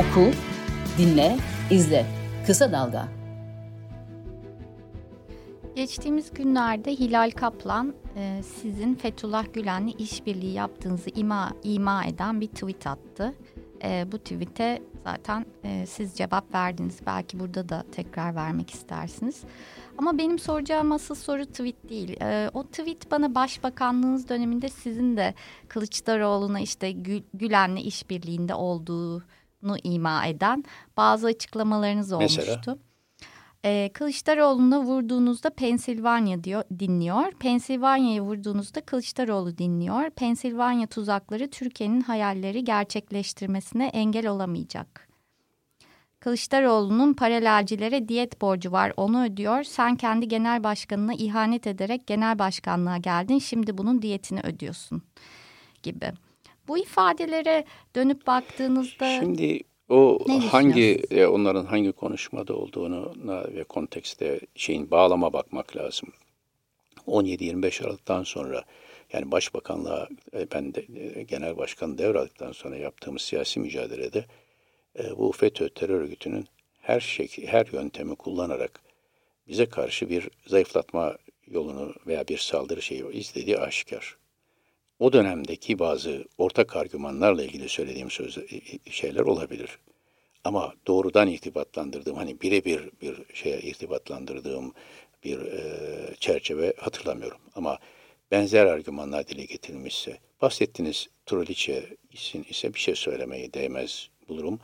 Oku, dinle, izle. Kısa Dalga. Geçtiğimiz günlerde Hilal Kaplan e, sizin Fethullah Gülen'le işbirliği yaptığınızı ima, ima eden bir tweet attı. E, bu tweete zaten e, siz cevap verdiniz. Belki burada da tekrar vermek istersiniz. Ama benim soracağım asıl soru tweet değil. O tweet bana başbakanlığınız döneminde sizin de Kılıçdaroğlu'na işte Gül, Gülen'le işbirliğinde olduğunu ima eden bazı açıklamalarınız olmuştu. Mesela? Kılıçdaroğlu'na vurduğunuzda Pensilvanya diyor dinliyor. Pensilvanya'ya vurduğunuzda Kılıçdaroğlu dinliyor. Pensilvanya tuzakları Türkiye'nin hayalleri gerçekleştirmesine engel olamayacak. Kılıçdaroğlu'nun paralelcilere diyet borcu var onu ödüyor. Sen kendi genel başkanına ihanet ederek genel başkanlığa geldin. Şimdi bunun diyetini ödüyorsun gibi. Bu ifadelere dönüp baktığınızda... Şimdi o hangi e, onların hangi konuşmada olduğunu ve kontekste şeyin bağlama bakmak lazım. 17-25 Aralık'tan sonra yani başbakanlığa e, ben de e, genel başkan devraldıktan sonra yaptığımız siyasi mücadelede bu FETÖ terör örgütünün her şekli, her yöntemi kullanarak bize karşı bir zayıflatma yolunu veya bir saldırı şeyi izlediği aşikar. O dönemdeki bazı ortak argümanlarla ilgili söylediğim söz, şeyler olabilir. Ama doğrudan irtibatlandırdığım, hani birebir bir şeye irtibatlandırdığım bir e, çerçeve hatırlamıyorum. Ama benzer argümanlar dile getirilmişse, bahsettiğiniz Troliçe isim ise bir şey söylemeyi değmez bulurum.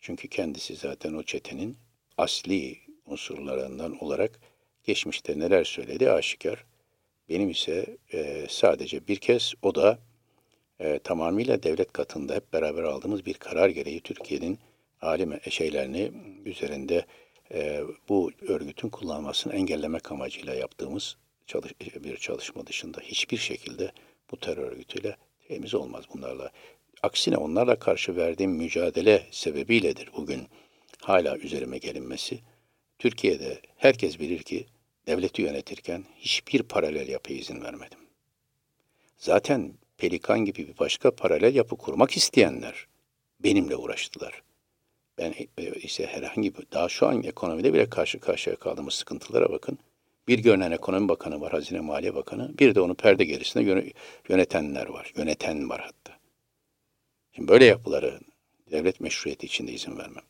Çünkü kendisi zaten o çetenin asli unsurlarından olarak geçmişte neler söyledi aşikar. Benim ise e, sadece bir kez o da e, tamamıyla devlet katında hep beraber aldığımız bir karar gereği Türkiye'nin alim şeylerini üzerinde e, bu örgütün kullanmasını engellemek amacıyla yaptığımız çalış, bir çalışma dışında hiçbir şekilde bu terör örgütüyle temiz olmaz bunlarla. Aksine onlarla karşı verdiğim mücadele sebebiyledir bugün hala üzerime gelinmesi. Türkiye'de herkes bilir ki devleti yönetirken hiçbir paralel yapıya izin vermedim. Zaten Pelikan gibi bir başka paralel yapı kurmak isteyenler benimle uğraştılar. Ben e, işte herhangi bir, daha şu an ekonomide bile karşı karşıya kaldığımız sıkıntılara bakın. Bir görünen ekonomi bakanı var, hazine maliye bakanı. Bir de onu perde gerisinde yönetenler var. Yöneten var hatta. Şimdi böyle yapıları devlet meşruiyeti içinde izin vermem.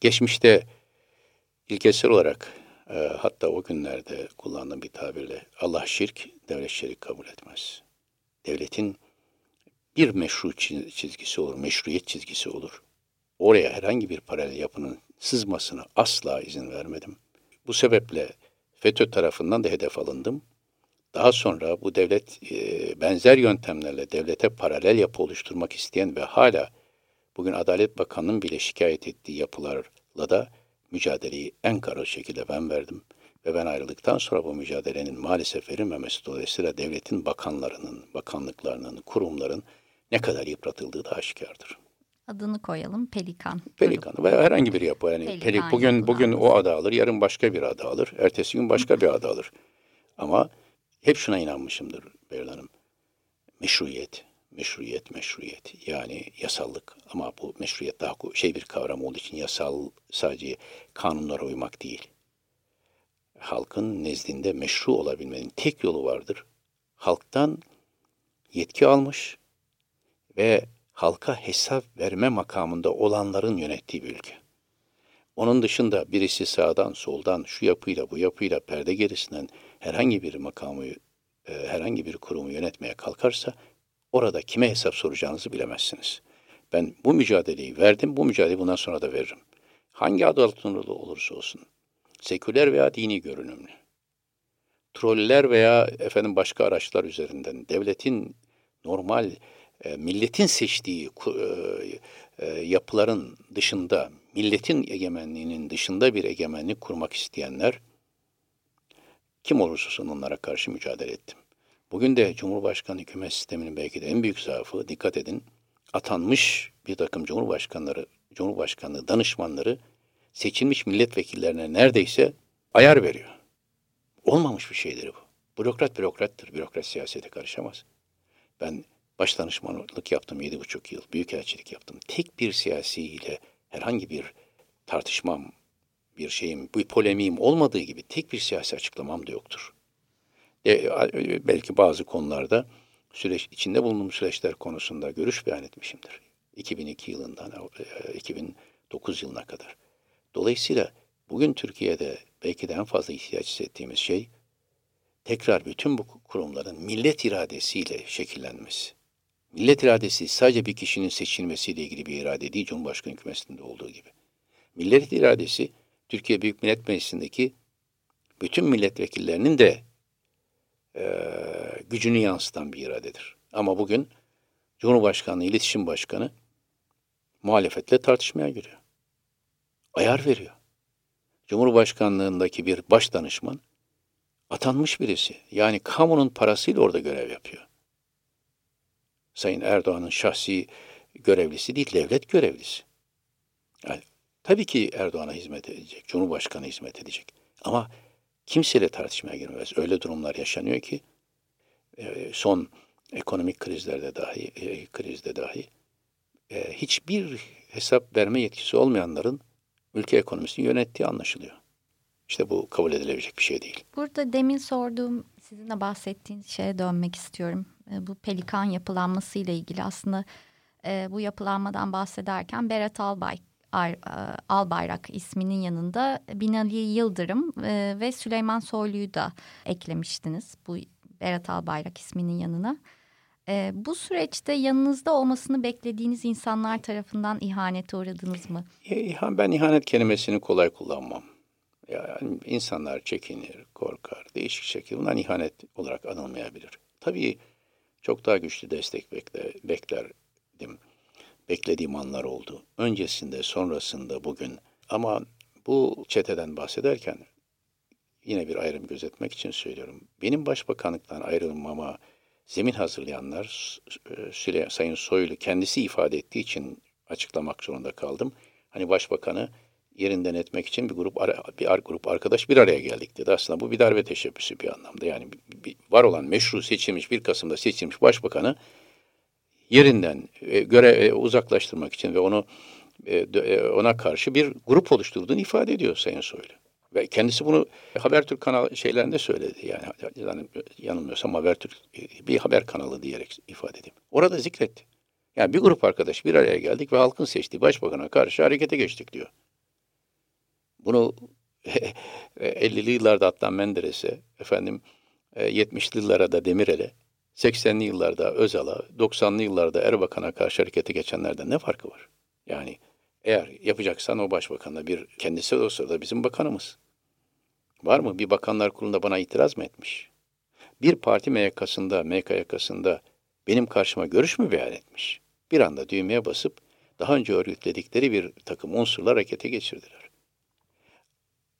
Geçmişte ilkesel olarak e, hatta o günlerde kullandığım bir tabirle Allah şirk, devlet şerik kabul etmez. Devletin bir meşru çizgisi olur, meşruiyet çizgisi olur. Oraya herhangi bir paralel yapının sızmasına asla izin vermedim. Bu sebeple FETÖ tarafından da hedef alındım. Daha sonra bu devlet e, benzer yöntemlerle devlete paralel yapı oluşturmak isteyen ve hala bugün Adalet Bakanı'nın bile şikayet ettiği yapılarla da mücadeleyi en kararlı şekilde ben verdim. Ve ben ayrıldıktan sonra bu mücadelenin maalesef verilmemesi dolayısıyla devletin bakanlarının, bakanlıklarının, kurumların ne kadar yıpratıldığı da aşikardır. Adını koyalım Pelikan. Pelikan ve herhangi bir yapı. Yani Pelikan Pelik, bugün bugün o adı alır, yarın başka bir adı alır, ertesi gün başka bir adı alır. Ama hep şuna inanmışımdır Beril Hanım. Meşruiyet, meşruiyet, meşruiyet. Yani yasallık ama bu meşruiyet daha şey bir kavram olduğu için yasal sadece kanunlara uymak değil. Halkın nezdinde meşru olabilmenin tek yolu vardır. Halktan yetki almış ve halka hesap verme makamında olanların yönettiği bir ülke. Onun dışında birisi sağdan soldan şu yapıyla bu yapıyla perde gerisinden herhangi bir makamı, e, herhangi bir kurumu yönetmeye kalkarsa orada kime hesap soracağınızı bilemezsiniz. Ben bu mücadeleyi verdim, bu mücadeleyi bundan sonra da veririm. Hangi adı altında olursa olsun, seküler veya dini görünümlü, troller veya efendim başka araçlar üzerinden devletin normal e, milletin seçtiği e, e, yapıların dışında, milletin egemenliğinin dışında bir egemenlik kurmak isteyenler kim olursa olsun onlara karşı mücadele ettim. Bugün de Cumhurbaşkanı hükümet sisteminin belki de en büyük zaafı, dikkat edin, atanmış bir takım Cumhurbaşkanları, Cumhurbaşkanlığı danışmanları seçilmiş milletvekillerine neredeyse ayar veriyor. Olmamış bir şeydir bu. Bürokrat bürokrattır. Bürokrat siyasete karışamaz. Ben baş danışmanlık yaptım yedi buçuk yıl. Büyükelçilik yaptım. Tek bir siyasi ile herhangi bir tartışmam, bir şeyim, bir polemiğim olmadığı gibi tek bir siyasi açıklamam da yoktur. E, belki bazı konularda süreç içinde bulunduğum süreçler konusunda görüş beyan etmişimdir. 2002 yılından 2009 e, yılına kadar. Dolayısıyla bugün Türkiye'de belki de en fazla ihtiyaç hissettiğimiz şey tekrar bütün bu kurumların millet iradesiyle şekillenmesi. Millet iradesi sadece bir kişinin seçilmesiyle ilgili bir irade değil, Cumhurbaşkanı hükümetinde olduğu gibi. Millet iradesi Türkiye Büyük Millet Meclisi'ndeki bütün milletvekillerinin de e, gücünü yansıtan bir iradedir. Ama bugün Cumhurbaşkanlığı İletişim Başkanı muhalefetle tartışmaya giriyor. Ayar veriyor. Cumhurbaşkanlığındaki bir baş danışman atanmış birisi. Yani kamunun parasıyla orada görev yapıyor. Sayın Erdoğan'ın şahsi görevlisi değil, devlet görevlisi. Yani, tabii ki Erdoğan'a hizmet edecek, Cumhurbaşkanı hizmet edecek. Ama kimseyle tartışmaya girmez. Öyle durumlar yaşanıyor ki e, son ekonomik krizlerde dahi, e, krizde dahi e, hiçbir hesap verme yetkisi olmayanların ülke ekonomisini yönettiği anlaşılıyor. İşte bu kabul edilebilecek bir şey değil. Burada demin sorduğum, sizin de bahsettiğiniz şeye dönmek istiyorum. Bu pelikan yapılanması ile ilgili aslında bu yapılanmadan bahsederken Berat Albay Albayrak isminin yanında Binali Yıldırım e, ve Süleyman Soylu'yu da eklemiştiniz bu Berat Albayrak isminin yanına. E, bu süreçte yanınızda olmasını beklediğiniz insanlar tarafından ihanete uğradınız mı? Ben ihanet kelimesini kolay kullanmam. Yani insanlar çekinir, korkar, değişik şekilde bundan ihanet olarak anılmayabilir. Tabii çok daha güçlü destek bekler, beklerdim beklediğim anlar oldu. Öncesinde, sonrasında, bugün. Ama bu çeteden bahsederken yine bir ayrım gözetmek için söylüyorum. Benim başbakanlıktan ayrılmama zemin hazırlayanlar Süle, Sayın Soylu kendisi ifade ettiği için açıklamak zorunda kaldım. Hani başbakanı yerinden etmek için bir grup bir grup arkadaş bir araya geldik dedi. Aslında bu bir darbe teşebbüsü bir anlamda. Yani bir, var olan meşru seçilmiş bir Kasım'da seçilmiş başbakanı yerinden e, göre e, uzaklaştırmak için ve onu e, ona karşı bir grup oluşturduğunu ifade ediyor Sayın Soylu. Ve kendisi bunu Habertürk kanal şeylerinde söyledi. Yani, yani yanılmıyorsam Habertürk bir haber kanalı diyerek ifade edeyim. Orada zikretti. Yani bir grup arkadaş bir araya geldik ve halkın seçtiği başbakana karşı harekete geçtik diyor. Bunu 50'li yıllarda Adnan Menderes'e, efendim 70'li yıllara da Demirel'e, 80'li yıllarda Özal'a, 90'lı yıllarda Erbakan'a karşı harekete geçenlerden ne farkı var? Yani eğer yapacaksan o başbakanla bir kendisi o sırada bizim bakanımız. Var mı? Bir bakanlar kurulunda bana itiraz mı etmiş? Bir parti MYK'sında, MYK yakasında benim karşıma görüş mü beyan etmiş? Bir anda düğmeye basıp daha önce örgütledikleri bir takım unsurlar harekete geçirdiler.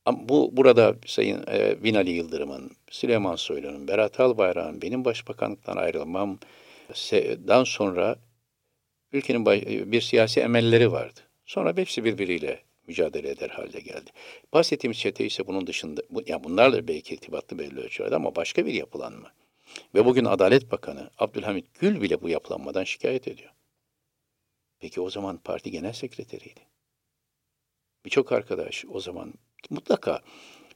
Ama bu burada Sayın e, Binali Yıldırım'ın, Süleyman Soylu'nun, Berat Albayrak'ın benim başbakanlıktan ayrılmamdan sonra ülkenin bir siyasi emelleri vardı. Sonra hepsi birbiriyle mücadele eder halde geldi. Bahsettiğimiz çete ise bunun dışında, bu, yani bunlarla belki irtibatlı belli ölçülerde ama başka bir yapılanma. Ve bugün Adalet Bakanı Abdülhamit Gül bile bu yapılanmadan şikayet ediyor. Peki o zaman parti genel sekreteriydi. Birçok arkadaş o zaman mutlaka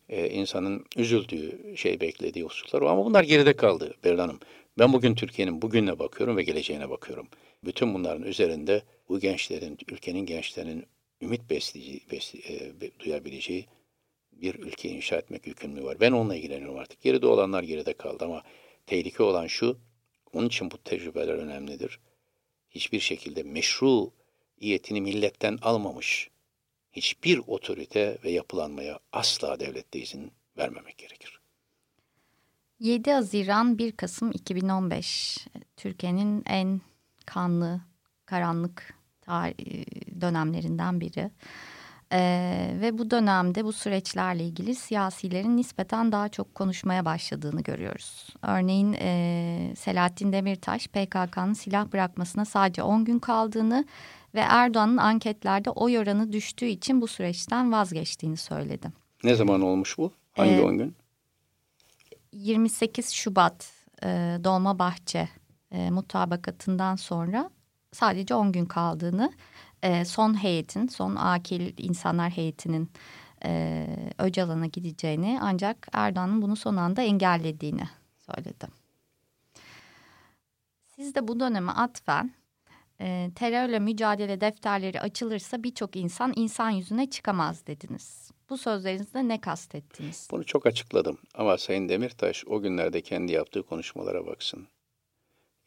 e, insanın üzüldüğü, şey beklediği hususlar var ama bunlar geride kaldı Beril Hanım. Ben bugün Türkiye'nin bugününe bakıyorum ve geleceğine bakıyorum. Bütün bunların üzerinde bu gençlerin, ülkenin gençlerinin ümit besleyici, besle, e, duyabileceği bir ülke inşa etmek yükümlülüğü var. Ben onunla ilgileniyorum artık. Geride olanlar geride kaldı ama tehlike olan şu, onun için bu tecrübeler önemlidir. Hiçbir şekilde meşru iyetini milletten almamış hiçbir otorite ve yapılanmaya asla devlette izin vermemek gerekir. 7 Haziran 1 Kasım 2015 Türkiye'nin en kanlı, karanlık dönemlerinden biri. Ee, ve bu dönemde bu süreçlerle ilgili siyasilerin nispeten daha çok konuşmaya başladığını görüyoruz. Örneğin e, Selahattin Demirtaş PKK'nın silah bırakmasına sadece 10 gün kaldığını ve Erdoğan'ın anketlerde oy oranı düştüğü için bu süreçten vazgeçtiğini söyledi. Ne zaman olmuş bu? Hangi ee, 10 gün? 28 Şubat e, Dolmabahçe e, mutabakatından sonra sadece 10 gün kaldığını e, son heyetin, son akil insanlar heyetinin e, Öcalan'a gideceğini ancak Erdoğan'ın bunu son anda engellediğini söyledi. Siz de bu döneme atfen e, terörle mücadele defterleri açılırsa birçok insan insan yüzüne çıkamaz dediniz. Bu sözlerinizde ne kastettiniz? Bunu çok açıkladım ama Sayın Demirtaş o günlerde kendi yaptığı konuşmalara baksın.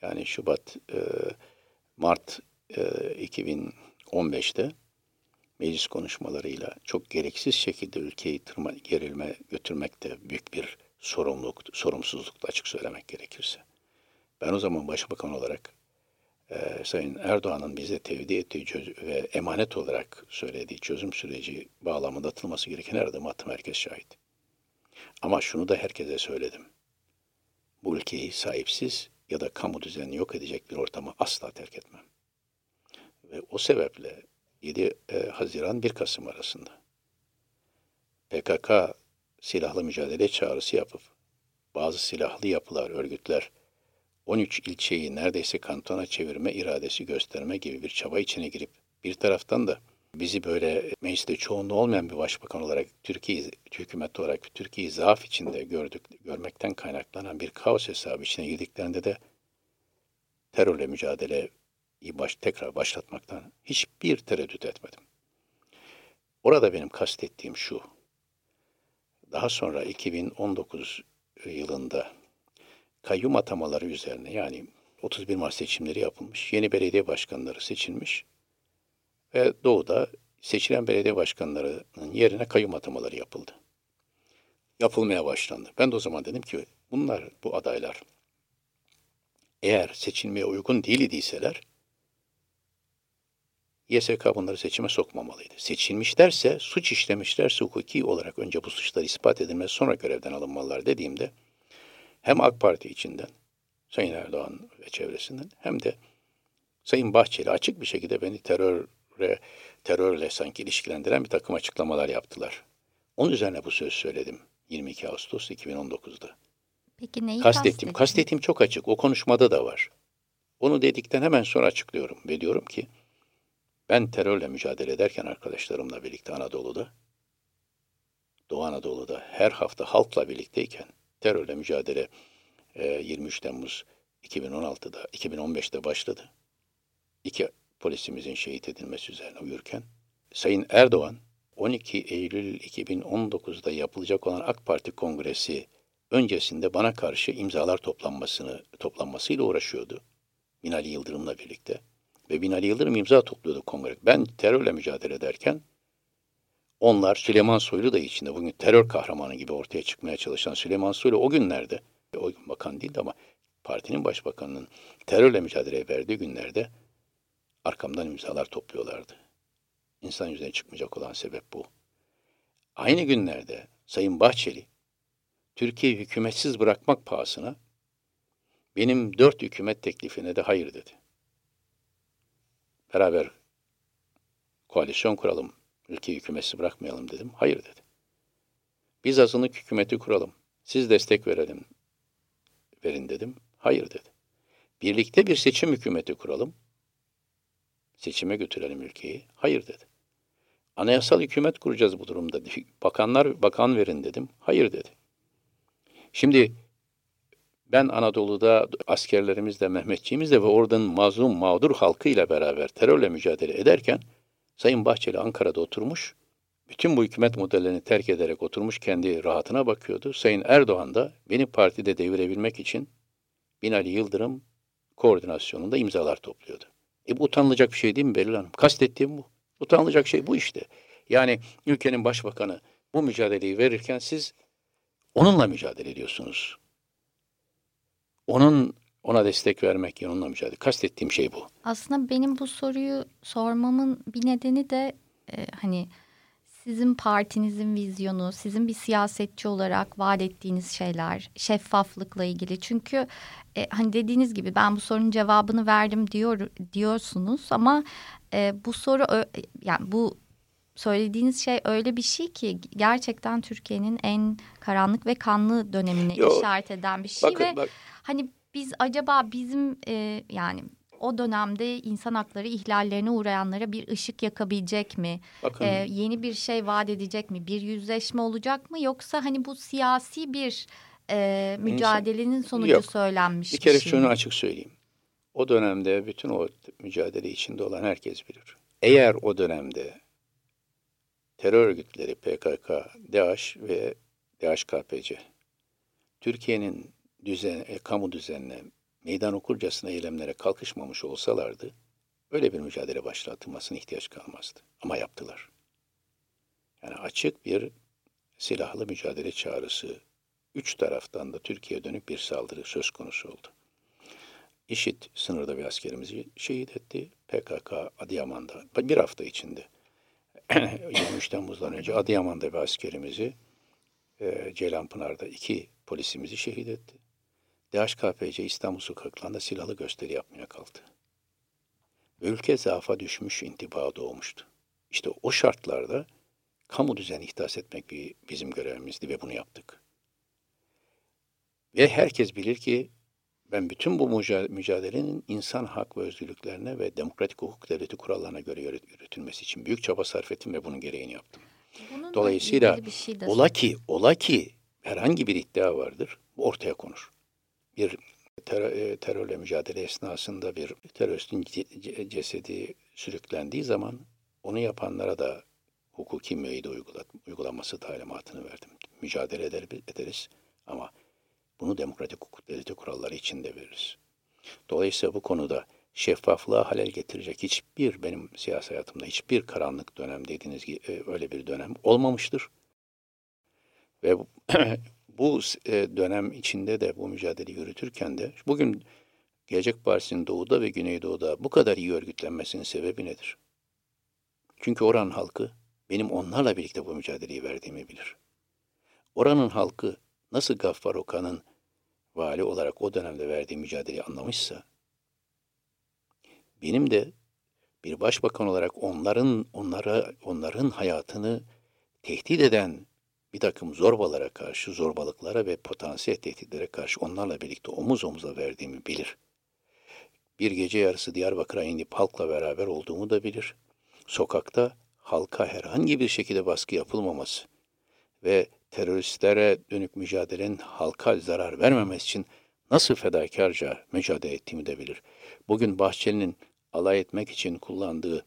Yani Şubat, e, Mart e, 2015'te meclis konuşmalarıyla çok gereksiz şekilde ülkeyi tırma, gerilme götürmek de büyük bir sorumluluk, sorumsuzlukla açık söylemek gerekirse. Ben o zaman başbakan olarak e, Sayın Erdoğan'ın bize tevdi ettiği ve emanet olarak söylediği çözüm süreci bağlamında atılması gereken her adım attım herkes şahit. Ama şunu da herkese söyledim. Bu ülkeyi sahipsiz ya da kamu düzenini yok edecek bir ortamı asla terk etmem. Ve o sebeple 7 e, Haziran 1 Kasım arasında PKK silahlı mücadele çağrısı yapıp bazı silahlı yapılar, örgütler 13 ilçeyi neredeyse kantona çevirme iradesi gösterme gibi bir çaba içine girip bir taraftan da bizi böyle mecliste çoğunluğu olmayan bir başbakan olarak Türkiye hükümet olarak Türkiye'yi zaaf içinde gördük görmekten kaynaklanan bir kaos hesabı içine girdiklerinde de terörle mücadele baş, tekrar başlatmaktan hiçbir tereddüt etmedim. Orada benim kastettiğim şu. Daha sonra 2019 yılında kayyum atamaları üzerine yani 31 Mart seçimleri yapılmış. Yeni belediye başkanları seçilmiş. Ve doğuda seçilen belediye başkanlarının yerine kayyum atamaları yapıldı. Yapılmaya başlandı. Ben de o zaman dedim ki bunlar, bu adaylar eğer seçilmeye uygun değil idiyseler YSK bunları seçime sokmamalıydı. Seçilmişlerse, suç işlemişlerse hukuki olarak önce bu suçlar ispat edilmez sonra görevden alınmalılar dediğimde hem AK Parti içinden, Sayın Erdoğan ve çevresinden hem de Sayın Bahçeli açık bir şekilde beni teröre, terörle sanki ilişkilendiren bir takım açıklamalar yaptılar. Onun üzerine bu söz söyledim 22 Ağustos 2019'da. Peki neyi kastettiğim? Kastettiğim çok açık. O konuşmada da var. Onu dedikten hemen sonra açıklıyorum ve diyorum ki ben terörle mücadele ederken arkadaşlarımla birlikte Anadolu'da, Doğu Anadolu'da her hafta halkla birlikteyken terörle mücadele 23 Temmuz 2016'da, 2015'te başladı. İki polisimizin şehit edilmesi üzerine uyurken Sayın Erdoğan 12 Eylül 2019'da yapılacak olan AK Parti kongresi öncesinde bana karşı imzalar toplanmasını toplanmasıyla uğraşıyordu. Binali Yıldırım'la birlikte. Ve Binali Yıldırım imza topluyordu kongre. Ben terörle mücadele ederken onlar Süleyman Soylu da içinde bugün terör kahramanı gibi ortaya çıkmaya çalışan Süleyman Soylu o günlerde, o gün bakan değildi ama partinin başbakanının terörle mücadele verdiği günlerde arkamdan imzalar topluyorlardı. İnsan yüzüne çıkmayacak olan sebep bu. Aynı günlerde Sayın Bahçeli, Türkiye'yi hükümetsiz bırakmak pahasına benim dört hükümet teklifine de hayır dedi. Beraber koalisyon kuralım, ülkeyi hükümetsiz bırakmayalım dedim. Hayır dedi. Biz azınlık hükümeti kuralım, siz destek verelim, verin dedim. Hayır dedi. Birlikte bir seçim hükümeti kuralım, seçime götürelim ülkeyi. Hayır dedi. Anayasal hükümet kuracağız bu durumda. Bakanlar bakan verin dedim. Hayır dedi. Şimdi ben Anadolu'da askerlerimizle, Mehmetçiğimizle ve oradan mazlum, mağdur halkıyla beraber terörle mücadele ederken Sayın Bahçeli Ankara'da oturmuş, bütün bu hükümet modellerini terk ederek oturmuş kendi rahatına bakıyordu. Sayın Erdoğan da beni partide devirebilmek için Binali Yıldırım koordinasyonunda imzalar topluyordu. E bu utanılacak bir şey değil mi Belül Hanım? Kastettiğim bu. Utanılacak şey bu işte. Yani ülkenin başbakanı bu mücadeleyi verirken siz onunla mücadele ediyorsunuz. Onun ona destek vermek, onunla mücadele. Kastettiğim şey bu. Aslında benim bu soruyu sormamın bir nedeni de e, hani sizin partinizin vizyonu, sizin bir siyasetçi olarak vaat ettiğiniz şeyler, şeffaflıkla ilgili. Çünkü e, hani dediğiniz gibi ben bu sorunun cevabını verdim diyor diyorsunuz ama e, bu soru yani bu söylediğiniz şey öyle bir şey ki gerçekten Türkiye'nin en karanlık ve kanlı dönemini Yo, işaret eden bir şey bakın, ve bak. hani biz acaba bizim e, yani o dönemde insan hakları ihlallerine uğrayanlara bir ışık yakabilecek mi? Bakın, e, yeni bir şey vaat edecek mi? Bir yüzleşme olacak mı? Yoksa hani bu siyasi bir e, mücadelenin sonucu Yok. söylenmiş bir kere şey şunu açık söyleyeyim. O dönemde bütün o mücadele içinde olan herkes bilir. Eğer o dönemde terör örgütleri PKK, DAEŞ ve DHKPC Türkiye'nin düzen, e, kamu düzenine meydan okurcasına eylemlere kalkışmamış olsalardı öyle bir mücadele başlatılmasına ihtiyaç kalmazdı. Ama yaptılar. Yani açık bir silahlı mücadele çağrısı üç taraftan da Türkiye'ye dönük bir saldırı söz konusu oldu. İşit sınırda bir askerimizi şehit etti. PKK Adıyaman'da bir hafta içinde 23 Temmuz'dan önce Adıyaman'da bir askerimizi e, Ceylanpınar'da iki polisimizi şehit etti. DHKPC İstanbul sokaklarında silahlı gösteri yapmaya kalktı. Ülke zaafa düşmüş intiba doğmuştu. İşte o şartlarda kamu düzeni ihdas etmek bir, bizim görevimizdi ve bunu yaptık. Ve herkes bilir ki ben bütün bu mücadelenin insan hak ve özgürlüklerine ve demokratik hukuk devleti kurallarına göre yürütülmesi için büyük çaba sarf ettim ve bunun gereğini yaptım. Bununla Dolayısıyla şey ola ki, ola ki herhangi bir iddia vardır, bu ortaya konur. Bir ter e, terörle mücadele esnasında bir teröristin ce- cesedi sürüklendiği zaman onu yapanlara da hukuki müeyyide uygulat, uygulaması talimatını verdim. Mücadele eder, ederiz ama bunu demokratik hukuk devleti kuralları içinde veririz. Dolayısıyla bu konuda şeffaflığa halel getirecek hiçbir benim siyasi hayatımda hiçbir karanlık dönem dediğiniz gibi e, öyle bir dönem olmamıştır. Ve bu, e, dönem içinde de bu mücadele yürütürken de bugün Gelecek Partisi'nin doğuda ve güneydoğuda bu kadar iyi örgütlenmesinin sebebi nedir? Çünkü oranın halkı benim onlarla birlikte bu mücadeleyi verdiğimi bilir. Oranın halkı nasıl Gaffar Okan'ın vali olarak o dönemde verdiği mücadeleyi anlamışsa, benim de bir başbakan olarak onların onlara onların hayatını tehdit eden bir takım zorbalara karşı, zorbalıklara ve potansiyel tehditlere karşı onlarla birlikte omuz omuza verdiğimi bilir. Bir gece yarısı Diyarbakır'a inip halkla beraber olduğumu da bilir. Sokakta halka herhangi bir şekilde baskı yapılmaması ve teröristlere dönük mücadelenin halka zarar vermemesi için nasıl fedakarca mücadele ettiğimi de bilir. Bugün Bahçeli'nin alay etmek için kullandığı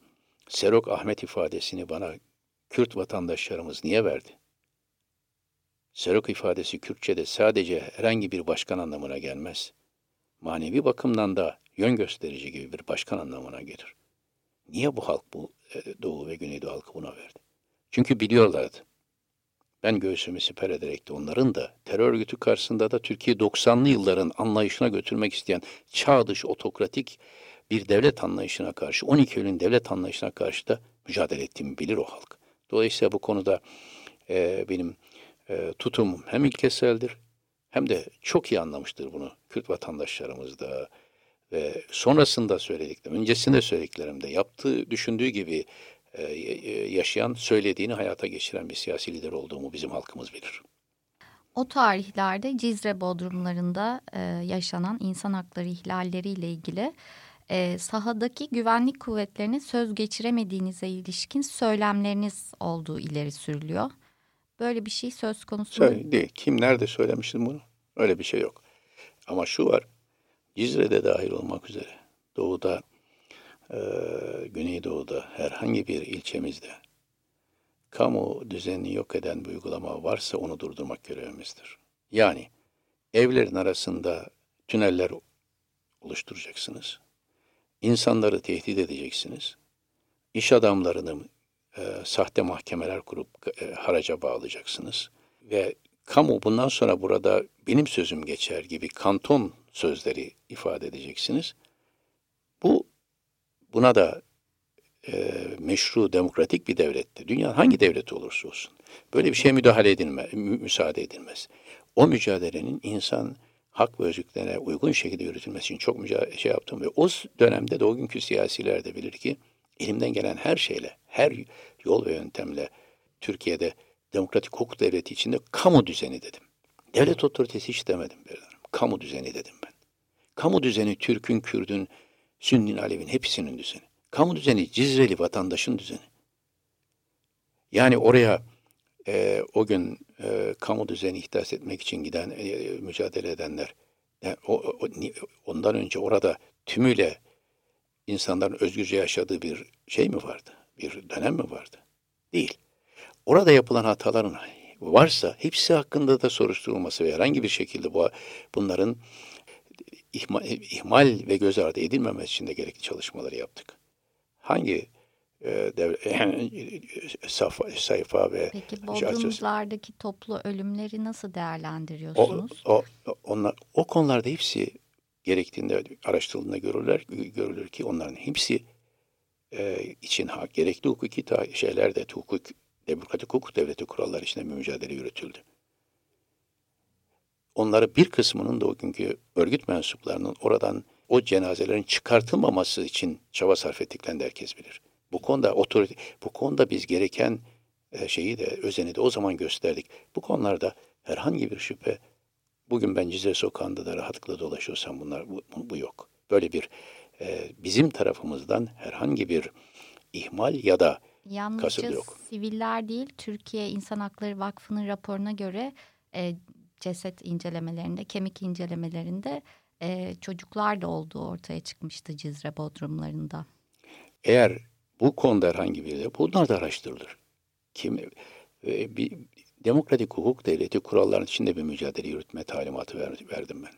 Serok Ahmet ifadesini bana Kürt vatandaşlarımız niye verdi? Serok ifadesi Kürtçe'de sadece herhangi bir başkan anlamına gelmez. Manevi bakımdan da yön gösterici gibi bir başkan anlamına gelir. Niye bu halk bu e, Doğu ve Güneydoğu halkı buna verdi? Çünkü biliyorlardı. Ben göğsümü siper ederek de onların da terör örgütü karşısında da Türkiye 90'lı yılların anlayışına götürmek isteyen çağ dışı otokratik bir devlet anlayışına karşı, 12 Eylül'ün devlet anlayışına karşı da mücadele ettiğimi bilir o halk. Dolayısıyla bu konuda e, benim e, tutumum hem ilkeseldir hem de çok iyi anlamıştır bunu Kürt vatandaşlarımız da ve sonrasında söylediklerim, öncesinde söylediklerimde yaptığı, düşündüğü gibi e, yaşayan, söylediğini hayata geçiren bir siyasi lider olduğumu bizim halkımız bilir. O tarihlerde Cizre bodrumlarında e, yaşanan insan hakları ihlalleriyle ilgili e, sahadaki güvenlik kuvvetlerine söz geçiremediğinize ilişkin söylemleriniz olduğu ileri sürülüyor. Böyle bir şey söz konusu mu? Söyle, değil. Kim nerede söylemiştim bunu? Öyle bir şey yok. Ama şu var. Cizre'de dahil olmak üzere doğuda, e, güneydoğuda herhangi bir ilçemizde kamu düzenini yok eden bir uygulama varsa onu durdurmak görevimizdir. Yani evlerin arasında tüneller oluşturacaksınız. İnsanları tehdit edeceksiniz. İş adamlarını e, sahte mahkemeler kurup e, haraca bağlayacaksınız. Ve kamu bundan sonra burada benim sözüm geçer gibi kanton sözleri ifade edeceksiniz. Bu buna da e, meşru demokratik bir devlette, dünya hangi devlet olursa olsun böyle bir şeye müdahale edilme, mü, müsaade edilmez. O mücadelenin insan hak ve özgürlüklerine uygun şekilde yürütülmesi için çok mücadele şey yaptım ve o dönemde de o günkü siyasiler de bilir ki elimden gelen her şeyle, her yol ve yöntemle Türkiye'de demokratik hukuk devleti içinde kamu düzeni dedim. Devlet otoritesi hiç demedim. Kamu düzeni dedim ben. Kamu düzeni Türk'ün, Kürd'ün, Sünnin, Alevin hepsinin düzeni. Kamu düzeni Cizreli vatandaşın düzeni. Yani oraya e, o gün e, kamu düzeni ihdas etmek için giden, e, mücadele edenler, yani o, o, ondan önce orada tümüyle insanların özgürce yaşadığı bir şey mi vardı? Bir dönem mi vardı? Değil. Orada yapılan hataların varsa hepsi hakkında da soruşturulması ve herhangi bir şekilde bu bunların ihmal, ihmal ve göz ardı edilmemesi için de gerekli çalışmaları yaptık. Hangi e, sayfa, sayfa ve Peki Bodrumlardaki toplu ölümleri nasıl değerlendiriyorsunuz? O, o, onlar, o konularda hepsi gerektiğinde araştırıldığında görülür, görülür ki onların hepsi e, için ha, gerekli hukuki ta, şeyler de hukuk, demokratik hukuk devleti kuralları içinde bir mücadele yürütüldü. Onları bir kısmının da o günkü örgüt mensuplarının oradan o cenazelerin çıkartılmaması için çaba sarf ettiklerini herkes bilir. Bu konuda otorite, bu konuda biz gereken e, şeyi de özeni de o zaman gösterdik. Bu konularda herhangi bir şüphe bugün ben Cizre Sokağı'nda da rahatlıkla dolaşıyorsam bunlar bu, bu yok. Böyle bir e, bizim tarafımızdan herhangi bir ihmal ya da Yalnızca yok. siviller değil, Türkiye İnsan Hakları Vakfı'nın raporuna göre e, ceset incelemelerinde, kemik incelemelerinde e, çocuklar da olduğu ortaya çıkmıştı Cizre Bodrumlarında. Eğer bu konuda herhangi bir bunlar da araştırılır. Kim e, bir demokratik hukuk devleti kuralların içinde bir mücadele yürütme talimatı ver, verdim ben.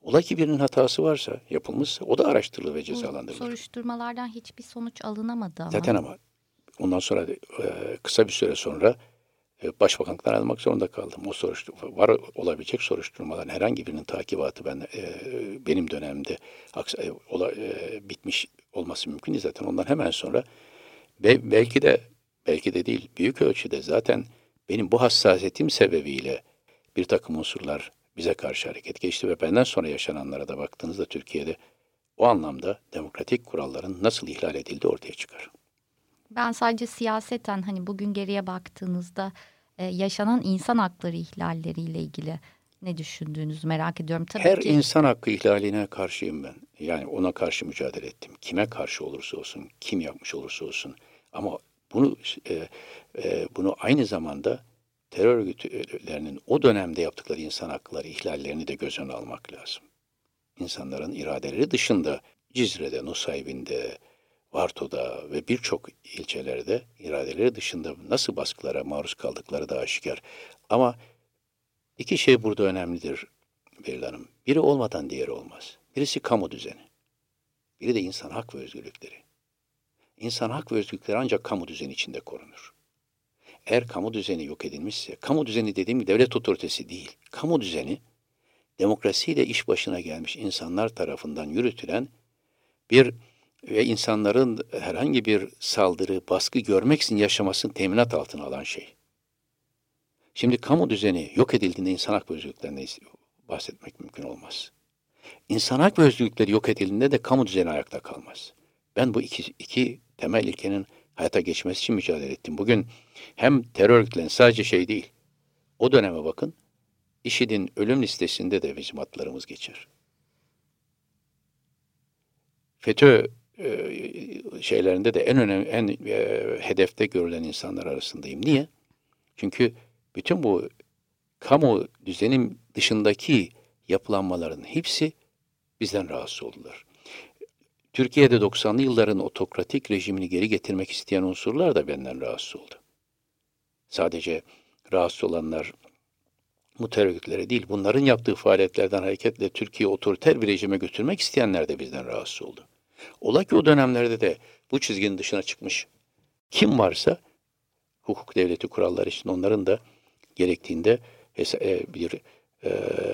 Ola ki birinin hatası varsa, yapılmışsa o da araştırılır ve cezalandırılır. Bu soruşturmalardan hiçbir sonuç alınamadı ama. Zaten ama ondan sonra e, kısa bir süre sonra e, başbakanlıktan almak zorunda kaldım. O soruşturma, var olabilecek soruşturmaların herhangi birinin takibatı ben e, benim dönemde bitmiş olması mümkün değil zaten. Ondan hemen sonra belki de belki de değil büyük ölçüde zaten benim bu hassasiyetim sebebiyle bir takım unsurlar bize karşı hareket geçti ve benden sonra yaşananlara da baktığınızda Türkiye'de o anlamda demokratik kuralların nasıl ihlal edildiği ortaya çıkar. Ben sadece siyaseten hani bugün geriye baktığınızda e, yaşanan insan hakları ihlalleriyle ilgili ne düşündüğünüzü merak ediyorum. Tabii Her ki... insan hakkı ihlaline karşıyım ben. Yani ona karşı mücadele ettim. Kime karşı olursa olsun, kim yapmış olursa olsun. Ama bunu e, e, bunu aynı zamanda terör örgütlerinin o dönemde yaptıkları insan hakları ihlallerini de göz önüne almak lazım. İnsanların iradeleri dışında Cizre'de, Nusaybin'de, Varto'da ve birçok ilçelerde iradeleri dışında nasıl baskılara maruz kaldıkları da aşikar. Ama iki şey burada önemlidir Beril Hanım. Biri olmadan diğeri olmaz. Birisi kamu düzeni. Biri de insan hak ve özgürlükleri. İnsan hak ve özgürlükleri ancak kamu düzeni içinde korunur. Eğer kamu düzeni yok edilmişse, kamu düzeni dediğim gibi devlet otoritesi değil. Kamu düzeni demokrasiyle iş başına gelmiş insanlar tarafından yürütülen bir ve insanların herhangi bir saldırı, baskı görmeksizin yaşamasını teminat altına alan şey. Şimdi kamu düzeni yok edildiğinde insan hak ve özgürlüklerinden bahsetmek mümkün olmaz. İnsan hak ve özgürlükleri yok edildiğinde de kamu düzeni ayakta kalmaz. Ben bu iki, iki temel ilkenin hayata geçmesi için mücadele ettim. Bugün hem terör örgütlerinin sadece şey değil, o döneme bakın, IŞİD'in ölüm listesinde de bizim adlarımız geçer. FETÖ e, şeylerinde de en önemli, en e, hedefte görülen insanlar arasındayım. Niye? Çünkü bütün bu kamu düzenin dışındaki yapılanmaların hepsi bizden rahatsız oldular. Türkiye'de 90'lı yılların otokratik rejimini geri getirmek isteyen unsurlar da benden rahatsız oldu. Sadece rahatsız olanlar bu terör değil, bunların yaptığı faaliyetlerden hareketle Türkiye otoriter bir rejime götürmek isteyenler de bizden rahatsız oldu. Ola ki o dönemlerde de bu çizginin dışına çıkmış kim varsa hukuk devleti kuralları için onların da gerektiğinde e, bir e,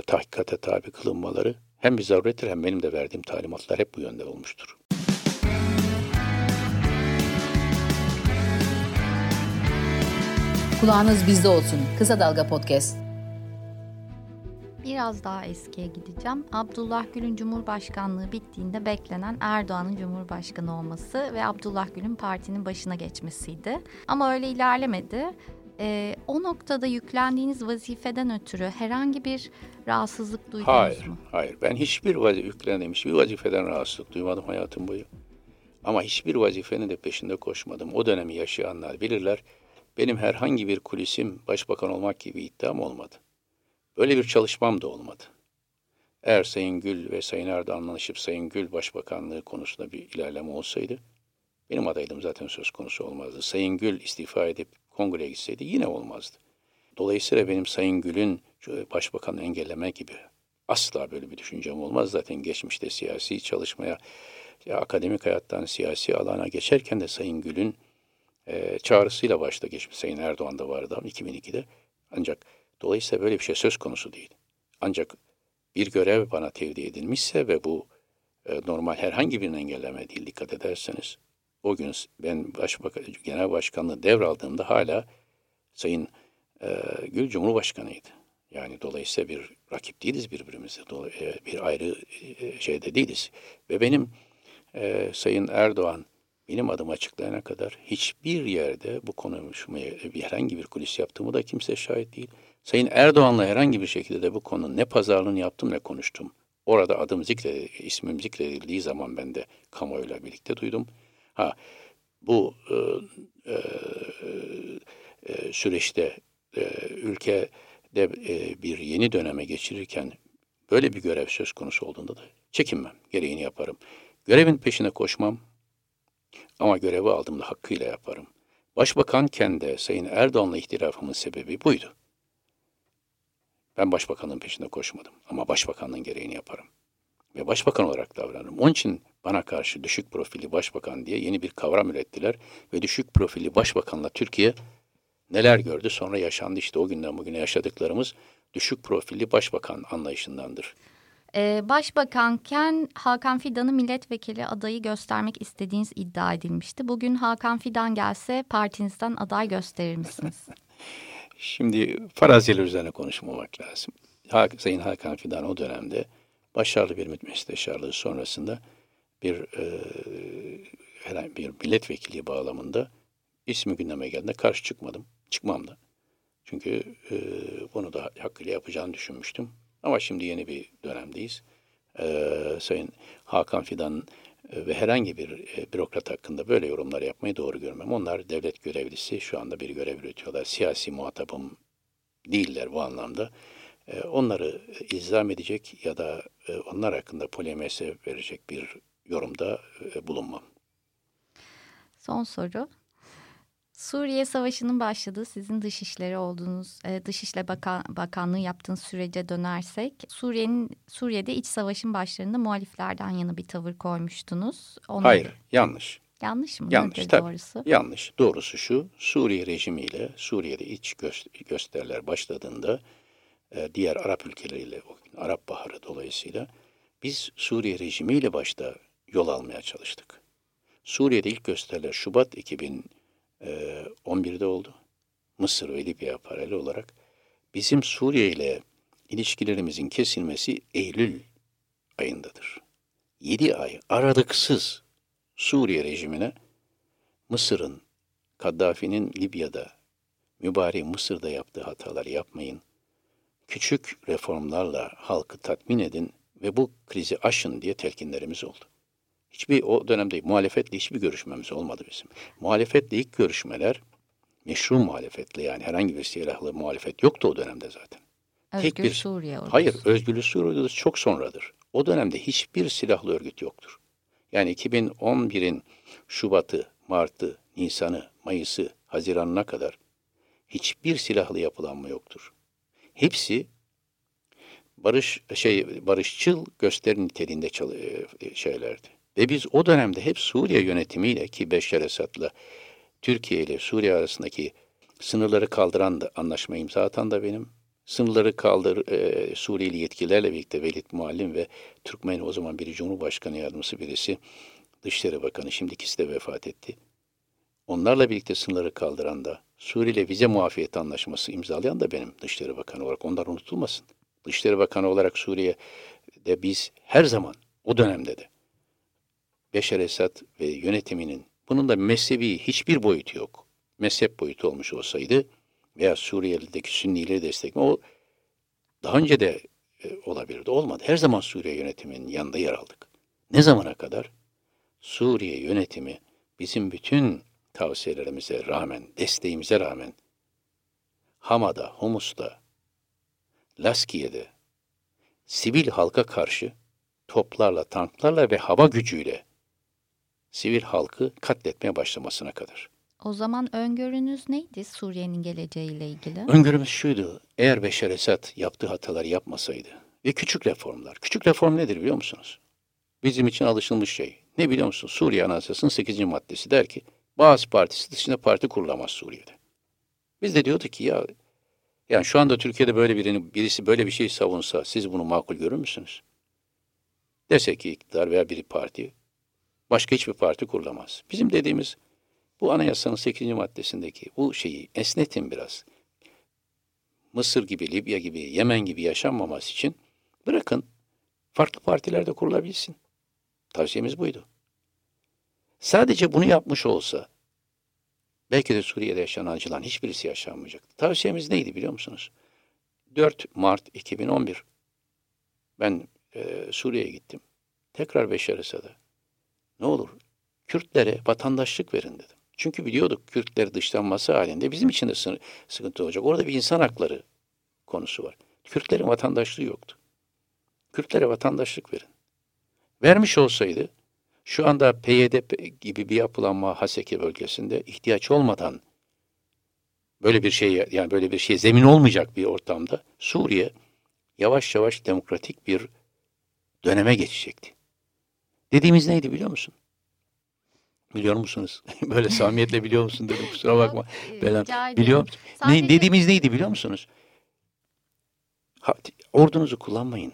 tahkikate tabi kılınmaları hem bir zarurettir hem benim de verdiğim talimatlar hep bu yönde olmuştur. Kulağınız bizde olsun. Kısa Dalga Podcast. Biraz daha eskiye gideceğim. Abdullah Gül'ün Cumhurbaşkanlığı bittiğinde beklenen Erdoğan'ın Cumhurbaşkanı olması ve Abdullah Gül'ün partinin başına geçmesiydi. Ama öyle ilerlemedi. E, o noktada yüklendiğiniz vazifeden ötürü herhangi bir rahatsızlık duydunuz hayır, mu? Hayır, ben hiçbir vazife yüklendiğim hiçbir vazifeden rahatsızlık duymadım hayatım boyu. Ama hiçbir vazifenin de peşinde koşmadım. O dönemi yaşayanlar bilirler. Benim herhangi bir kulisim başbakan olmak gibi iddiam olmadı. Böyle bir çalışmam da olmadı. Eğer Sayın Gül ve Sayın Erdoğan anlaşıp Sayın Gül başbakanlığı konusunda bir ilerleme olsaydı, benim adaylığım zaten söz konusu olmazdı. Sayın Gül istifa edip kongreye gitseydi yine olmazdı. Dolayısıyla benim Sayın Gül'ün başbakanı engelleme gibi asla böyle bir düşüncem olmaz. Zaten geçmişte siyasi çalışmaya, ya akademik hayattan siyasi alana geçerken de Sayın Gül'ün e, çağrısıyla başta geçmiş. Sayın Erdoğan da vardı 2002'de. Ancak dolayısıyla böyle bir şey söz konusu değil. Ancak bir görev bana tevdi edilmişse ve bu e, normal herhangi bir engelleme değil dikkat ederseniz o gün ben başbakan, genel başkanlığı devraldığımda hala Sayın e, Gül Cumhurbaşkanıydı. Yani dolayısıyla bir rakip değiliz birbirimize. Bir ayrı şeyde değiliz. Ve benim e, Sayın Erdoğan benim adım açıklayana kadar hiçbir yerde bu konuşmaya herhangi bir kulis yaptığımı da kimse şahit değil. Sayın Erdoğan'la herhangi bir şekilde de bu konu ne pazarlığını yaptım ne konuştum. Orada adım zikredildi, ismim zikredildiği zaman ben de kamuoyuyla birlikte duydum. Ha bu e, e, e, süreçte e, ülkede e, bir yeni döneme geçirirken böyle bir görev söz konusu olduğunda da çekinmem, gereğini yaparım. Görevin peşine koşmam ama görevi aldığımda hakkıyla yaparım. Başbakanken de Sayın Erdoğan'la ihtilafımın sebebi buydu. Ben başbakanın peşinde koşmadım ama başbakanlığın gereğini yaparım. Ve başbakan olarak davranırım. Onun için bana karşı düşük profilli başbakan diye yeni bir kavram ürettiler. Ve düşük profilli başbakanla Türkiye neler gördü sonra yaşandı işte o günden bugüne yaşadıklarımız düşük profilli başbakan anlayışındandır. Ee, başbakanken Hakan Fidan'ı milletvekili adayı göstermek istediğiniz iddia edilmişti. Bugün Hakan Fidan gelse partinizden aday gösterir misiniz? Şimdi faraziyeler üzerine konuşmamak lazım. Sayın Hakan Fidan o dönemde başarılı bir müsteşarlığı sonrasında bir e, herhangi bir milletvekili bağlamında ismi gündeme geldiğinde karşı çıkmadım. Çıkmam da. Çünkü e, bunu da hakkıyla yapacağını düşünmüştüm. Ama şimdi yeni bir dönemdeyiz. Ee, Sayın Hakan Fidan e, ve herhangi bir e, bürokrat hakkında böyle yorumlar yapmayı doğru görmem. Onlar devlet görevlisi şu anda bir görev üretiyorlar. Siyasi muhatabım değiller bu anlamda. Onları izlam edecek ya da e, onlar hakkında polemiğe verecek bir yorumda e, bulunmam. Son soru. Suriye Savaşı'nın başladığı sizin dışişleri olduğunuz, e, Dışişleri Bakan, Bakanlığı yaptığınız sürece dönersek, Suriye'nin Suriye'de iç savaşın başlarında muhaliflerden yana bir tavır koymuştunuz. Onları... Hayır, yanlış. Yanlış mı? Yanlış Nedir tabii. Doğrusu? Yanlış. Doğrusu şu, Suriye rejimiyle, Suriye'de iç gösteriler başladığında e, diğer Arap ülkeleriyle, o gün Arap Baharı dolayısıyla biz Suriye rejimiyle başta yol almaya çalıştık. Suriye'de ilk gösteriler Şubat 2000 11'de ee, oldu. Mısır ve Libya paralel olarak. Bizim Suriye ile ilişkilerimizin kesilmesi Eylül ayındadır. 7 ay aralıksız Suriye rejimine Mısır'ın, Kaddafi'nin Libya'da, mübarek Mısır'da yaptığı hataları yapmayın. Küçük reformlarla halkı tatmin edin ve bu krizi aşın diye telkinlerimiz oldu. Hiçbir o dönemde muhalefetle hiçbir görüşmemiz olmadı bizim. Muhalefetle ilk görüşmeler meşru muhalefetle yani herhangi bir silahlı muhalefet yoktu o dönemde zaten. Özgür Tek bir, Suriye ordusu. Hayır, Özgür Suriye ordusu çok sonradır. O dönemde hiçbir silahlı örgüt yoktur. Yani 2011'in Şubat'ı, Mart'ı, Nisan'ı, Mayıs'ı, Haziran'ına kadar hiçbir silahlı yapılanma yoktur. Hepsi barış şey barışçıl gösteri niteliğinde e, şeylerdi. Ve biz o dönemde hep Suriye yönetimiyle ki Beşer Esad'la Türkiye ile Suriye arasındaki sınırları kaldıran da anlaşma imza atan da benim. Sınırları kaldır e, Suriyeli yetkililerle birlikte Velid Muallim ve Türkmen o zaman biri Cumhurbaşkanı yardımcısı birisi Dışişleri Bakanı şimdi ikisi de vefat etti. Onlarla birlikte sınırları kaldıran da Suriye ile vize muafiyeti anlaşması imzalayan da benim Dışişleri Bakanı olarak onlar unutulmasın. Dışişleri Bakanı olarak Suriye'de biz her zaman o dönemde de Beşer Esad ve yönetiminin bunun da mezhebi hiçbir boyutu yok. Mezhep boyutu olmuş olsaydı veya Suriyeli'deki Sünnileri destekleme o daha önce de e, olabilirdi. Olmadı. Her zaman Suriye yönetiminin yanında yer aldık. Ne zamana kadar? Suriye yönetimi bizim bütün tavsiyelerimize rağmen, desteğimize rağmen Hama'da, Humus'ta, Laskiye'de sivil halka karşı toplarla, tanklarla ve hava gücüyle sivil halkı katletmeye başlamasına kadar. O zaman öngörünüz neydi Suriye'nin geleceğiyle ilgili? Öngörümüz şuydu. Eğer Beşar Esad yaptığı hataları yapmasaydı ve küçük reformlar. Küçük reform nedir biliyor musunuz? Bizim için alışılmış şey. Ne biliyor musunuz? Suriye Anayasası'nın 8. maddesi der ki bazı partisi dışında parti kurulamaz Suriye'de. Biz de diyorduk ki ya yani şu anda Türkiye'de böyle birini, birisi böyle bir şey savunsa siz bunu makul görür müsünüz? Dese ki iktidar veya bir parti başka hiçbir parti kurulamaz. Bizim dediğimiz bu anayasanın 8. maddesindeki bu şeyi esnetin biraz. Mısır gibi, Libya gibi, Yemen gibi yaşanmaması için bırakın farklı partilerde kurulabilsin. Tavsiyemiz buydu. Sadece bunu yapmış olsa belki de Suriye'de yaşanan acılan hiçbirisi yaşanmayacaktı. Tavsiyemiz neydi biliyor musunuz? 4 Mart 2011 ben e, Suriye'ye gittim. Tekrar Beşar Esad'a. Ne olur Kürtlere vatandaşlık verin dedim. Çünkü biliyorduk Kürtler dışlanması halinde bizim için de sıkıntı olacak. Orada bir insan hakları konusu var. Kürtlerin vatandaşlığı yoktu. Kürtlere vatandaşlık verin. Vermiş olsaydı şu anda PYD gibi bir yapılanma Haseki bölgesinde ihtiyaç olmadan böyle bir şey yani böyle bir şey zemin olmayacak bir ortamda Suriye yavaş yavaş demokratik bir döneme geçecekti. Dediğimiz neydi biliyor musun? Biliyor musunuz? Böyle samimiyetle biliyor musun dedim kusura bakma. Ben biliyor musun? Sadece... Ne, dediğimiz neydi biliyor musunuz? Ha, ordunuzu kullanmayın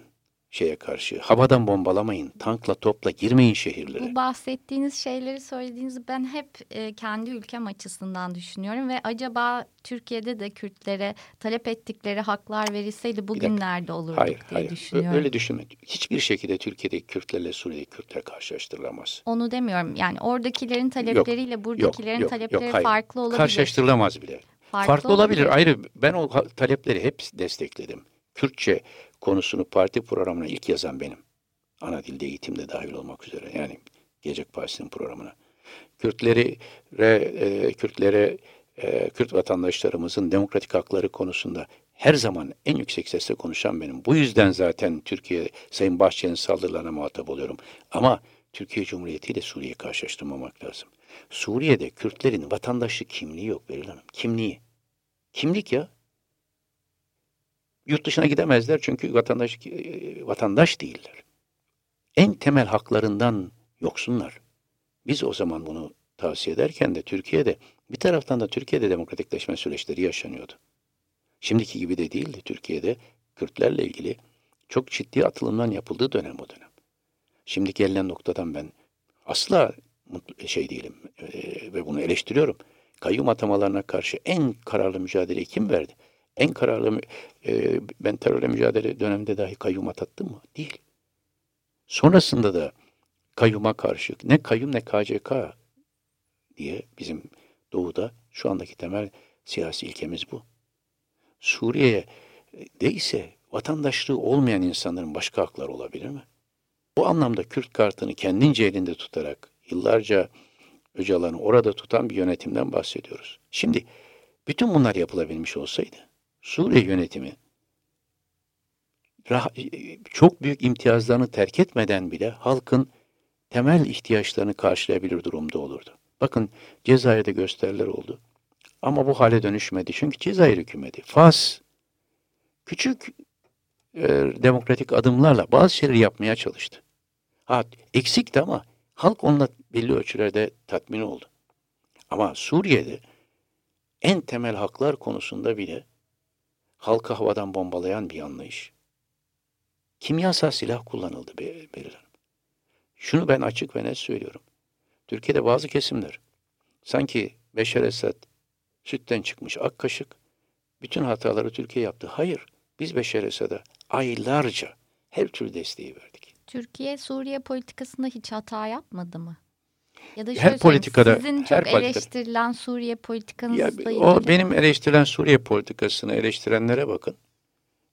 şeye karşı. Havadan bombalamayın, tankla topla girmeyin şehirlere. Bu bahsettiğiniz şeyleri söylediğinizi ben hep e, kendi ülkem açısından düşünüyorum ve acaba Türkiye'de de Kürtlere talep ettikleri haklar verilseydi bugün nerede olurduk hayır, diye hayır. düşünüyorum. Öyle düşünme. Hiçbir şekilde Türkiye'deki Kürtlerle Suriye'deki Kürtler karşılaştırılamaz. Onu demiyorum. Yani oradakilerin talepleriyle yok, buradakilerin yok, talepleri yok, farklı olabilir. Karşılaştırılamaz bile. Farklı, farklı olabilir. olabilir. Ayrı ben o talepleri hep destekledim. Kürtçe konusunu parti programına ilk yazan benim. Ana dilde eğitimde dahil olmak üzere. Yani Gelecek Partisi'nin programına. Kürtleri, re, e, Kürtlere, e, Kürt vatandaşlarımızın demokratik hakları konusunda her zaman en yüksek sesle konuşan benim. Bu yüzden zaten Türkiye, Sayın Bahçeli'nin saldırılarına muhatap oluyorum. Ama Türkiye Cumhuriyeti ile Suriye'yi karşılaştırmamak lazım. Suriye'de Kürtlerin vatandaşlık kimliği yok Beril Hanım. Kimliği. Kimlik ya. Yurt dışına gidemezler çünkü vatandaş e, vatandaş değiller. En temel haklarından yoksunlar. Biz o zaman bunu tavsiye ederken de Türkiye'de bir taraftan da Türkiye'de demokratikleşme süreçleri yaşanıyordu. Şimdiki gibi de değildi Türkiye'de Kürtlerle ilgili çok ciddi atılımdan yapıldığı dönem o dönem. Şimdi gelinen noktadan ben asla mutlu, şey değilim e, ve bunu eleştiriyorum. Kayyum atamalarına karşı en kararlı mücadeleyi kim verdi? En kararlı e, ben terörle mücadele döneminde dahi kayyum atattım mı? Değil. Sonrasında da kayyuma karşı ne kayyum ne KCK diye bizim doğuda şu andaki temel siyasi ilkemiz bu. Suriye'de ise vatandaşlığı olmayan insanların başka hakları olabilir mi? Bu anlamda Kürt kartını kendince elinde tutarak yıllarca Öcalan'ı orada tutan bir yönetimden bahsediyoruz. Şimdi bütün bunlar yapılabilmiş olsaydı Suriye yönetimi çok büyük imtiyazlarını terk etmeden bile halkın temel ihtiyaçlarını karşılayabilir durumda olurdu. Bakın Cezayir'de gösteriler oldu. Ama bu hale dönüşmedi. Çünkü Cezayir hükümeti, Fas küçük e, demokratik adımlarla bazı şeyleri yapmaya çalıştı. Ha, eksikti ama halk onunla belli ölçülerde tatmin oldu. Ama Suriye'de en temel haklar konusunda bile halkı havadan bombalayan bir anlayış. Kimyasal silah kullanıldı Beril. Şunu ben açık ve net söylüyorum. Türkiye'de bazı kesimler sanki Beşer Esad sütten çıkmış ak kaşık bütün hataları Türkiye yaptı. Hayır, biz Beşer Esad'a aylarca her türlü desteği verdik. Türkiye Suriye politikasında hiç hata yapmadı mı? Ya da her politikada sizin çok her eleştirilen Suriye politikanızla ilgili. O benim eleştirilen Suriye politikasını eleştirenlere bakın.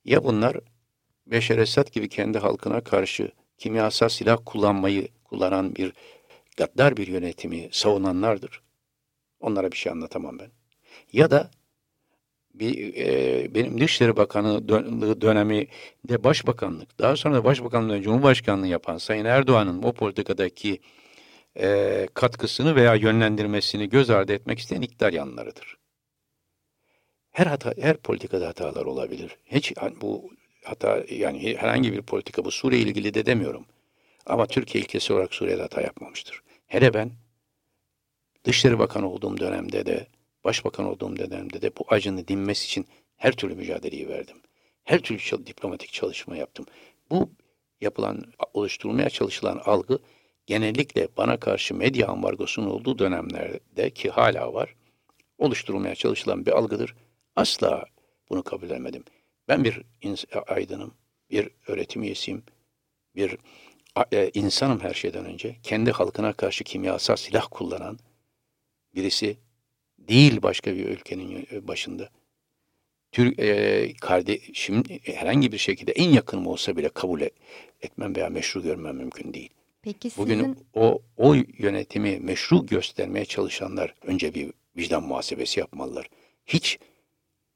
Ya bunlar Beşer Esad gibi kendi halkına karşı kimyasal silah kullanmayı kullanan bir gaddar bir yönetimi savunanlardır. Onlara bir şey anlatamam ben. Ya da bir e, benim Dışişleri Bakanlığı döneminde başbakanlık, daha sonra da başbakanlığı cumhurbaşkanlığı yapan Sayın Erdoğan'ın o politikadaki e, katkısını veya yönlendirmesini göz ardı etmek isteyen iktidar yanlarıdır. Her hata, her politikada hatalar olabilir. Hiç bu hata yani herhangi bir politika bu Suriye ilgili de demiyorum. Ama Türkiye ilkesi olarak Suriye'de hata yapmamıştır. Hele ben Dışişleri Bakanı olduğum dönemde de, Başbakan olduğum dönemde de bu acını dinmesi için her türlü mücadeleyi verdim. Her türlü diplomatik çalışma yaptım. Bu yapılan, oluşturulmaya çalışılan algı genellikle bana karşı medya ambargosunun olduğu dönemlerde ki hala var, oluşturulmaya çalışılan bir algıdır. Asla bunu kabul edemedim. Ben bir aydınım, bir öğretim üyesiyim, bir e, insanım her şeyden önce. Kendi halkına karşı kimyasal silah kullanan birisi değil başka bir ülkenin e, başında. Türk e, kardeşim herhangi bir şekilde en yakınım olsa bile kabul etmem veya meşru görmem mümkün değil. Peki Bugün sizin... o o yönetimi meşru göstermeye çalışanlar önce bir vicdan muhasebesi yapmalılar. Hiç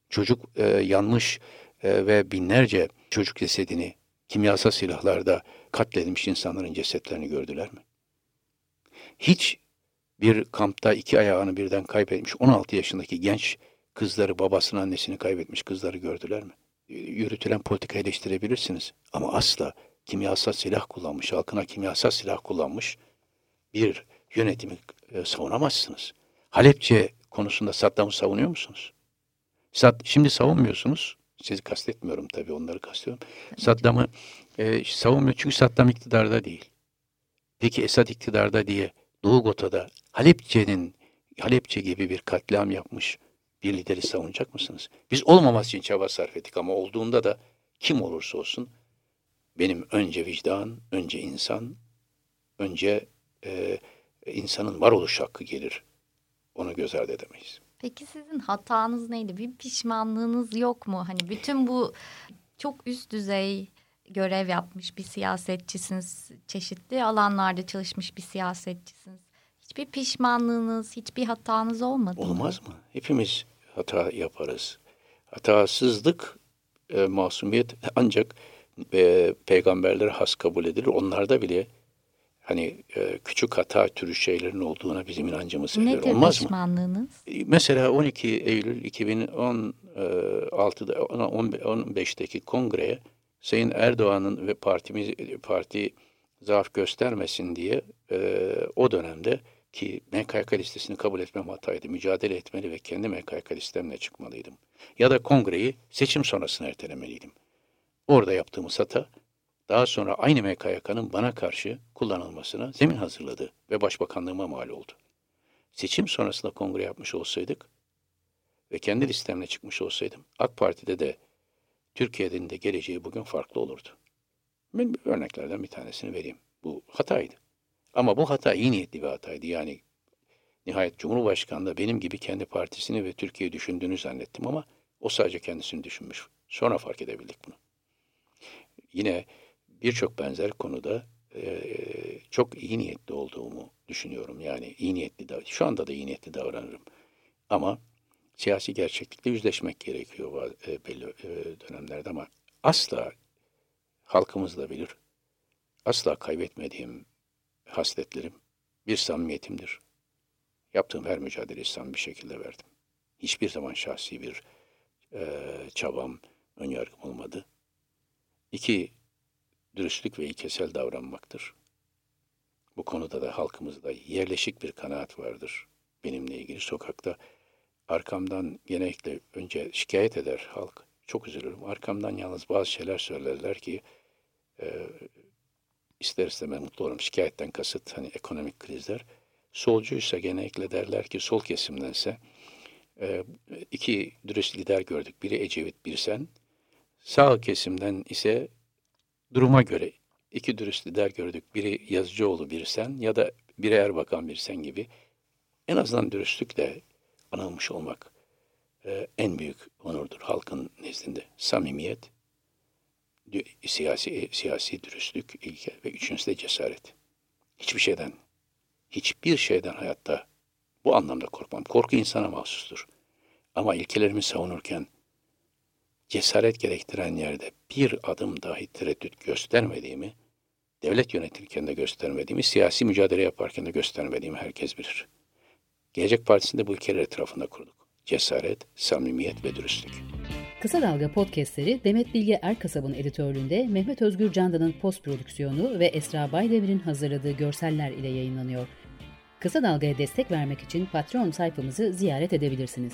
çocuk e, yanmış e, ve binlerce çocuk cesedini kimyasal silahlarda katledilmiş insanların cesetlerini gördüler mi? Hiç bir kampta iki ayağını birden kaybetmiş 16 yaşındaki genç kızları babasını annesini kaybetmiş kızları gördüler mi? Yürütülen politika eleştirebilirsiniz ama asla kimyasal silah kullanmış, halkına kimyasal silah kullanmış bir yönetimi e, savunamazsınız. Halepçe konusunda Saddam'ı savunuyor musunuz? Sad, şimdi savunmuyorsunuz. Sizi kastetmiyorum tabii onları kastediyorum. Saddam'ı e, savunmuyor çünkü Saddam iktidarda değil. Peki Esad iktidarda diye Doğu Gota'da Halepçe'nin Halepçe gibi bir katliam yapmış bir lideri savunacak mısınız? Biz olmaması için çaba sarf ettik ama olduğunda da kim olursa olsun benim önce vicdan, önce insan, önce e, insanın varoluş hakkı gelir. Onu göz ardı edemeyiz. Peki sizin hatanız neydi? Bir pişmanlığınız yok mu? Hani bütün bu çok üst düzey görev yapmış bir siyasetçisiniz. Çeşitli alanlarda çalışmış bir siyasetçisiniz. Hiçbir pişmanlığınız, hiçbir hatanız olmadı mı? Olmaz mı? Hepimiz hata yaparız. Hatasızlık, e, masumiyet ancak e, peygamberlere has kabul edilir. Onlarda bile hani e, küçük hata türü şeylerin olduğuna bizim inancımız Nedir edilir. Olmaz mı? E, mesela 12 Eylül 2016'da 15'teki kongreye Sayın Erdoğan'ın ve partimiz parti zaaf göstermesin diye e, o dönemde ki MKK listesini kabul etmem hataydı. Mücadele etmeli ve kendi MKK listemle çıkmalıydım. Ya da kongreyi seçim sonrasına ertelemeliydim. Orada yaptığımız hata daha sonra aynı MKYK'nın bana karşı kullanılmasına zemin hazırladı ve başbakanlığıma mal oldu. Seçim sonrasında kongre yapmış olsaydık ve kendi listemle çıkmış olsaydım AK Parti'de de Türkiye'nin de geleceği bugün farklı olurdu. Ben örneklerden bir tanesini vereyim. Bu hataydı. Ama bu hata iyi niyetli bir hataydı. Yani nihayet Cumhurbaşkanı da benim gibi kendi partisini ve Türkiye'yi düşündüğünü zannettim ama o sadece kendisini düşünmüş. Sonra fark edebildik bunu. Yine birçok benzer konuda çok iyi niyetli olduğumu düşünüyorum. Yani iyi niyetli şu anda da iyi niyetli davranırım. Ama siyasi gerçeklikle yüzleşmek gerekiyor e, belli dönemlerde ama asla halkımız da bilir. Asla kaybetmediğim hasletlerim bir samimiyetimdir. Yaptığım her mücadeleyi samimi bir şekilde verdim. Hiçbir zaman şahsi bir e, çabam, önyargım olmadı. İki, dürüstlük ve ilkesel davranmaktır. Bu konuda da halkımızda yerleşik bir kanaat vardır. Benimle ilgili sokakta arkamdan genellikle önce şikayet eder halk. Çok üzülürüm. Arkamdan yalnız bazı şeyler söylerler ki e, ister istemez mutlu olurum. Şikayetten kasıt hani ekonomik krizler. Solcuysa genellikle derler ki sol kesimdense e, iki dürüst lider gördük. Biri Ecevit, bir sen. Sağ kesimden ise duruma göre iki dürüst lider gördük. Biri Yazıcıoğlu, biri sen ya da bir Erbakan bir sen gibi en azından dürüstlükle anılmış olmak e, en büyük onurdur halkın nezdinde. Samimiyet, siyasi siyasi dürüstlük ilke ve üçüncüsü de cesaret. Hiçbir şeyden, hiçbir şeyden hayatta bu anlamda korkmam. Korku insana mahsustur. Ama ilkelerimi savunurken cesaret gerektiren yerde bir adım dahi tereddüt göstermediğimi, devlet yönetirken de göstermediğimi, siyasi mücadele yaparken de göstermediğimi herkes bilir. Gelecek Partisi'nde bu ilkeler etrafında kurduk. Cesaret, samimiyet ve dürüstlük. Kısa Dalga podcastleri Demet Bilge Erkasab'ın editörlüğünde Mehmet Özgür Candan'ın post prodüksiyonu ve Esra Baydemir'in hazırladığı görseller ile yayınlanıyor. Kısa Dalga'ya destek vermek için Patreon sayfamızı ziyaret edebilirsiniz.